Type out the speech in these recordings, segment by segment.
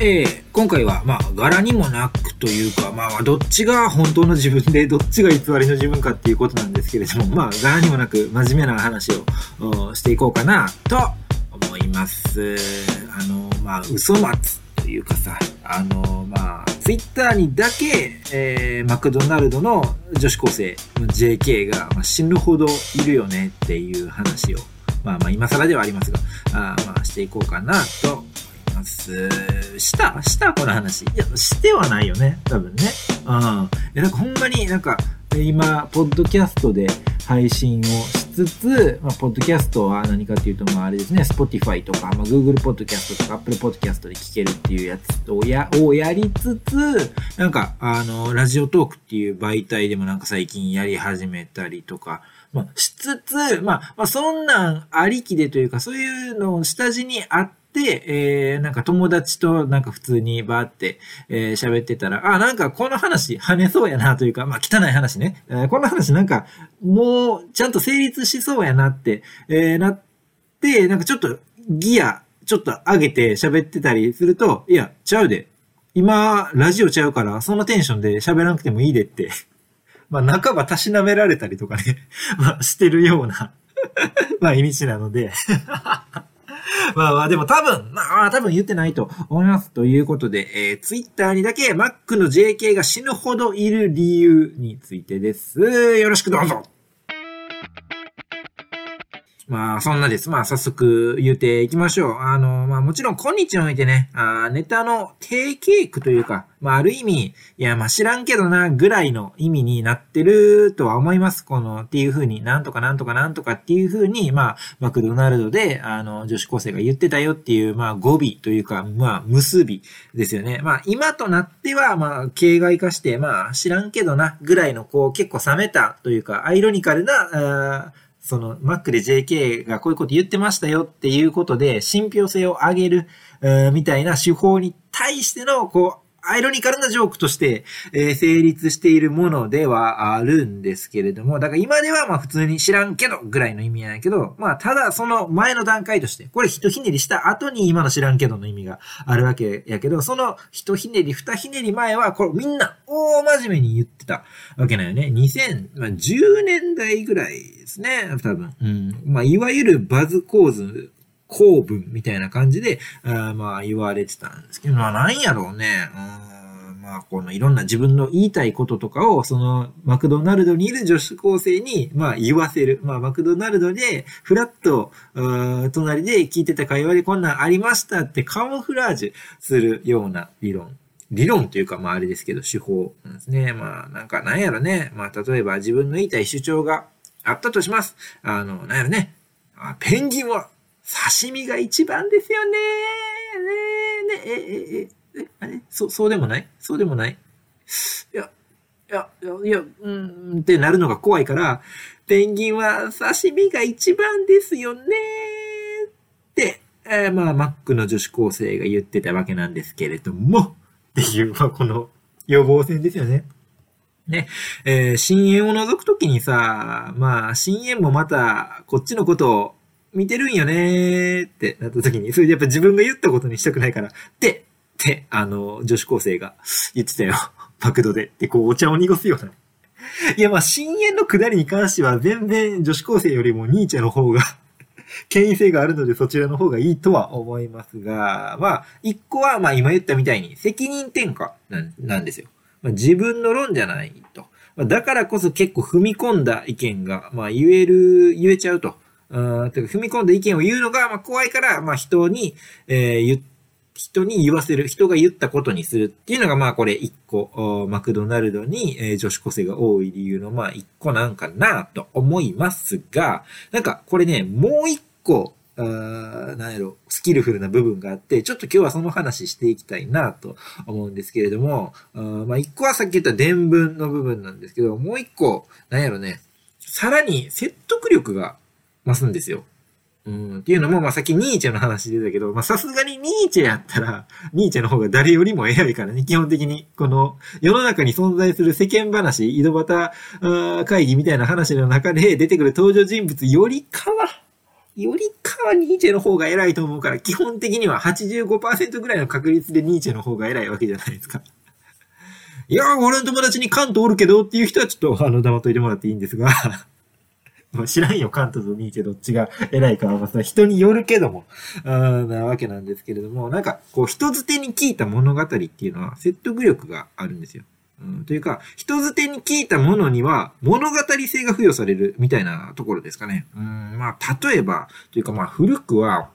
えー、今回は、まあ、柄にもなくというか、まあ、どっちが本当の自分で、どっちが偽りの自分かっていうことなんですけれども、まあ、柄にもなく真面目な話をしていこうかな、と思います。あの、まあ、嘘松というかさ、あの、まあ、ツイッターにだけ、えー、マクドナルドの女子高生、JK が、まあ、死ぬほどいるよねっていう話を、まあまあ、今更ではありますが、あまあ、していこうかな、と思います。したしたこの話。いや、してはないよね。多分ね。うん。いや、なんかほんまになんか、今、ポッドキャストで配信をしつつ、まあ、ポッドキャストは何かっていうと、まあ、あれですね、Spotify とか、まあ、Google ポッドキャストとか Apple ポッドキャストで聞けるっていうやつをや、をやりつつ、なんか、あの、ラジオトークっていう媒体でもなんか最近やり始めたりとか、まあ、しつつ、まあ、まあ、そんなんありきでというか、そういうのを下地にあって、で、えー、なんか友達となんか普通にバーって、えー、喋ってたら、あ、なんかこの話跳ねそうやなというか、まあ汚い話ね。えー、この話なんかもうちゃんと成立しそうやなって、えー、なって、なんかちょっとギア、ちょっと上げて喋ってたりすると、いや、ちゃうで。今、ラジオちゃうから、そのテンションで喋らなくてもいいでって。まあ、半ばたしなめられたりとかね まあ、してるような まあ、意味なので まあまあ、でも多分、まあ多分言ってないと思います。ということで、えー、ツイッターにだけ Mac の JK が死ぬほどいる理由についてです。よろしくどうぞまあ、そんなです。まあ、早速言うていきましょう。あの、まあ、もちろん、今日においてね、あネタの定型句というか、まあ、ある意味、いや、まあ、知らんけどな、ぐらいの意味になってるとは思います。この、っていう風に、なんとかなんとかなんとかっていう風に、まあ、マクドナルドで、あの、女子高生が言ってたよっていう、まあ、語尾というか、まあ、結びですよね。まあ、今となっては、まあ、形骸化して、まあ、知らんけどな、ぐらいの、こう、結構冷めたというか、アイロニカルな、その Mac で JK がこういうこと言ってましたよっていうことで、信憑性を上げる、みたいな手法に対しての、こう、アイロニカルなジョークとして、えー、成立しているものではあるんですけれども、だから今ではまあ普通に知らんけどぐらいの意味やけど、まあただその前の段階として、これ一ひねりした後に今の知らんけどの意味があるわけやけど、その一ひねり二ひねり前は、これみんな大真面目に言ってたわけなんよね。2010年代ぐらいですね、多分。うん。まあいわゆるバズ構図公文みたいな感じで、あまあ言われてたんですけど、まあなんやろうね。うんまあこのいろんな自分の言いたいこととかを、そのマクドナルドにいる女子高生に、まあ言わせる。まあマクドナルドで、フラッと、隣で聞いてた会話でこんなんありましたってカモフラージュするような理論。理論というか、まああれですけど、手法なんですね。まあなんかなんやろね。まあ例えば自分の言いたい主張があったとします。あの、なんやろね。ペンギンは刺身が一番ですよね。ねえ、ねえ、え、え、え、あれそう、そうでもない？そうでもない？いや、いや、いや、うん、ってなるのが怖いから、ペンギンは刺身が一番ですよねって、えー、まあ、マックの女子高生が言ってたわけなんですけれども、っていう、まあ、この予防線ですよね。ね、えー、深淵を除くときにさ、まあ、深淵もまた、こっちのことを見てるんよねーってなった時に、それでやっぱ自分が言ったことにしたくないから、で、って、あの、女子高生が言ってたよ。マクドで。で、こう、お茶を濁すような。いや、まあ、深淵の下りに関しては、全然女子高生よりもニーチェの方が 権威性があるので、そちらの方がいいとは思いますが、まあ、一個は、まあ、今言ったみたいに、責任転嫁なんですよ。まあ、自分の論じゃないと。だからこそ結構踏み込んだ意見が、まあ、言える、言えちゃうと。あと踏み込んだ意見を言うのが、まあ、怖いから、まあ、人に、えー、言人に言わせる、人が言ったことにするっていうのが、まあこれ一個、マクドナルドに、えー、女子高生が多い理由の、まあ一個なんかなと思いますが、なんかこれね、もう一個、あなんやろ、スキルフルな部分があって、ちょっと今日はその話していきたいなと思うんですけれども、あまあ一個はさっき言った伝聞の部分なんですけど、もう一個、なんやろね、さらに説得力が増すんですよ。うん、っていうのも、まあ、さっきニーチェの話出たけど、まあ、さすがにニーチェやったら、ニーチェの方が誰よりも偉いからね、基本的に、この、世の中に存在する世間話、井戸端会議みたいな話の中で出てくる登場人物よりかは、よりかはニーチェの方が偉いと思うから、基本的には85%ぐらいの確率でニーチェの方が偉いわけじゃないですか。いや俺の友達にカントおるけどっていう人はちょっと、あの、黙っといてもらっていいんですがま知らんよ、カントとニーチェどっちが偉いかは、まあ、人によるけども、あなわけなんですけれども、なんか、こう、人づてに聞いた物語っていうのは説得力があるんですよ。うん、というか、人づてに聞いたものには物語性が付与されるみたいなところですかね。うん、まあ、例えば、というかまあ、古くは、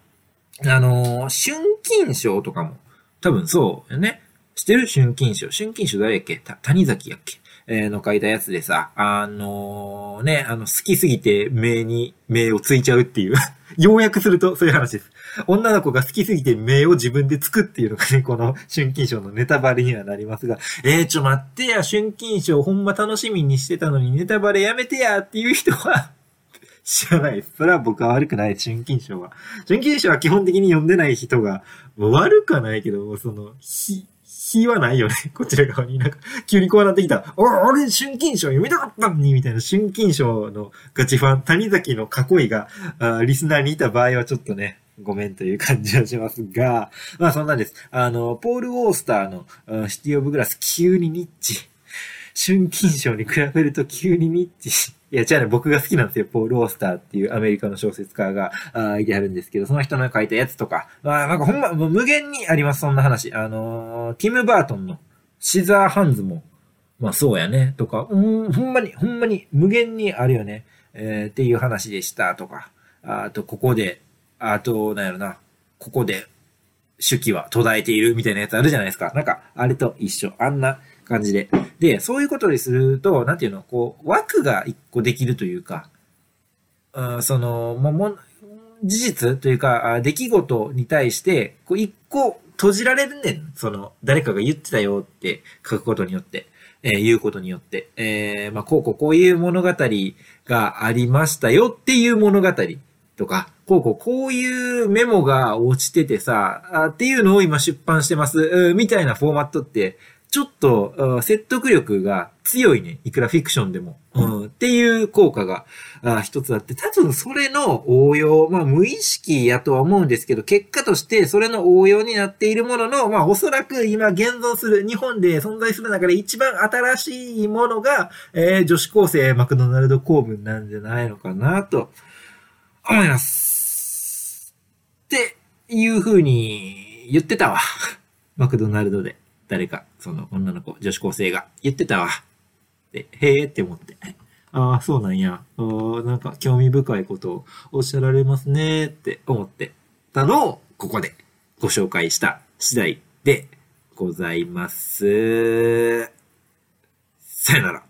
あのー、春金賞とかも、多分そうよね。知ってる？春金賞。春金賞誰やっけ？谷崎やっけ？えー、の書いたやつでさ、あのー、ね、あの、好きすぎて名に、名をついちゃうっていう 要約するとそういう話です。女の子が好きすぎて名を自分でつくっていうのがね、この春金賞のネタバレにはなりますが、えー、ちょ待ってや、春金賞ほんま楽しみにしてたのにネタバレやめてやっていう人は 知らないです。それは僕は悪くないです、春金賞は。春金賞は基本的に読んでない人が、悪くはないけど、その、ひ、気はないよね。こちら側になんか、急にこうなってきた。お俺、春金賞読みたかったのにみたいな春金賞のガチファン、谷崎の囲いが、あリスナーにいた場合はちょっとね、ごめんという感じはしますが、まあそんなんです。あの、ポール・ウォースターのシティ・オブ・グラス、急にニッチ。春金賞に比べると急にニッチ。いや、じゃあね、僕が好きなんですよ。ポール・オースターっていうアメリカの小説家が、あいてあるんですけど、その人の書いたやつとか、まあ、なんかほんま、無限にあります、そんな話。あのー、ティム・バートンのシザーハンズも、まあそうやね、とか、うん、ほんまに、ほんまに無限にあるよね、えー、っていう話でしたとか、あと、ここで、あと、なんやろな、ここで、手記は途絶えているみたいなやつあるじゃないですか。なんか、あれと一緒。あんな感じで。で、そういうことにすると、なんていうの、こう、枠が一個できるというか、うん、その、も、も、事実というか、出来事に対して、こう、一個閉じられるねん。その、誰かが言ってたよって書くことによって、えー、言うことによって、えー、まあ、こうこうこういう物語がありましたよっていう物語とか、こうこうこういうメモが落ちててさ、あっていうのを今出版してます、みたいなフォーマットって、ちょっと、説得力が強いね。いくらフィクションでも。うん、っていう効果があ一つあって、多分それの応用、まあ無意識やとは思うんですけど、結果としてそれの応用になっているものの、まあおそらく今現存する、日本で存在する中で一番新しいものが、えー、女子高生マクドナルド公文なんじゃないのかなと思います。っていう風に言ってたわ。マクドナルドで。誰か、その女の子、女子高生が言ってたわ。で、へえって思って。ああ、そうなんや。あなんか興味深いことをおっしゃられますねって思ってたのを、ここでご紹介した次第でございます。さよなら。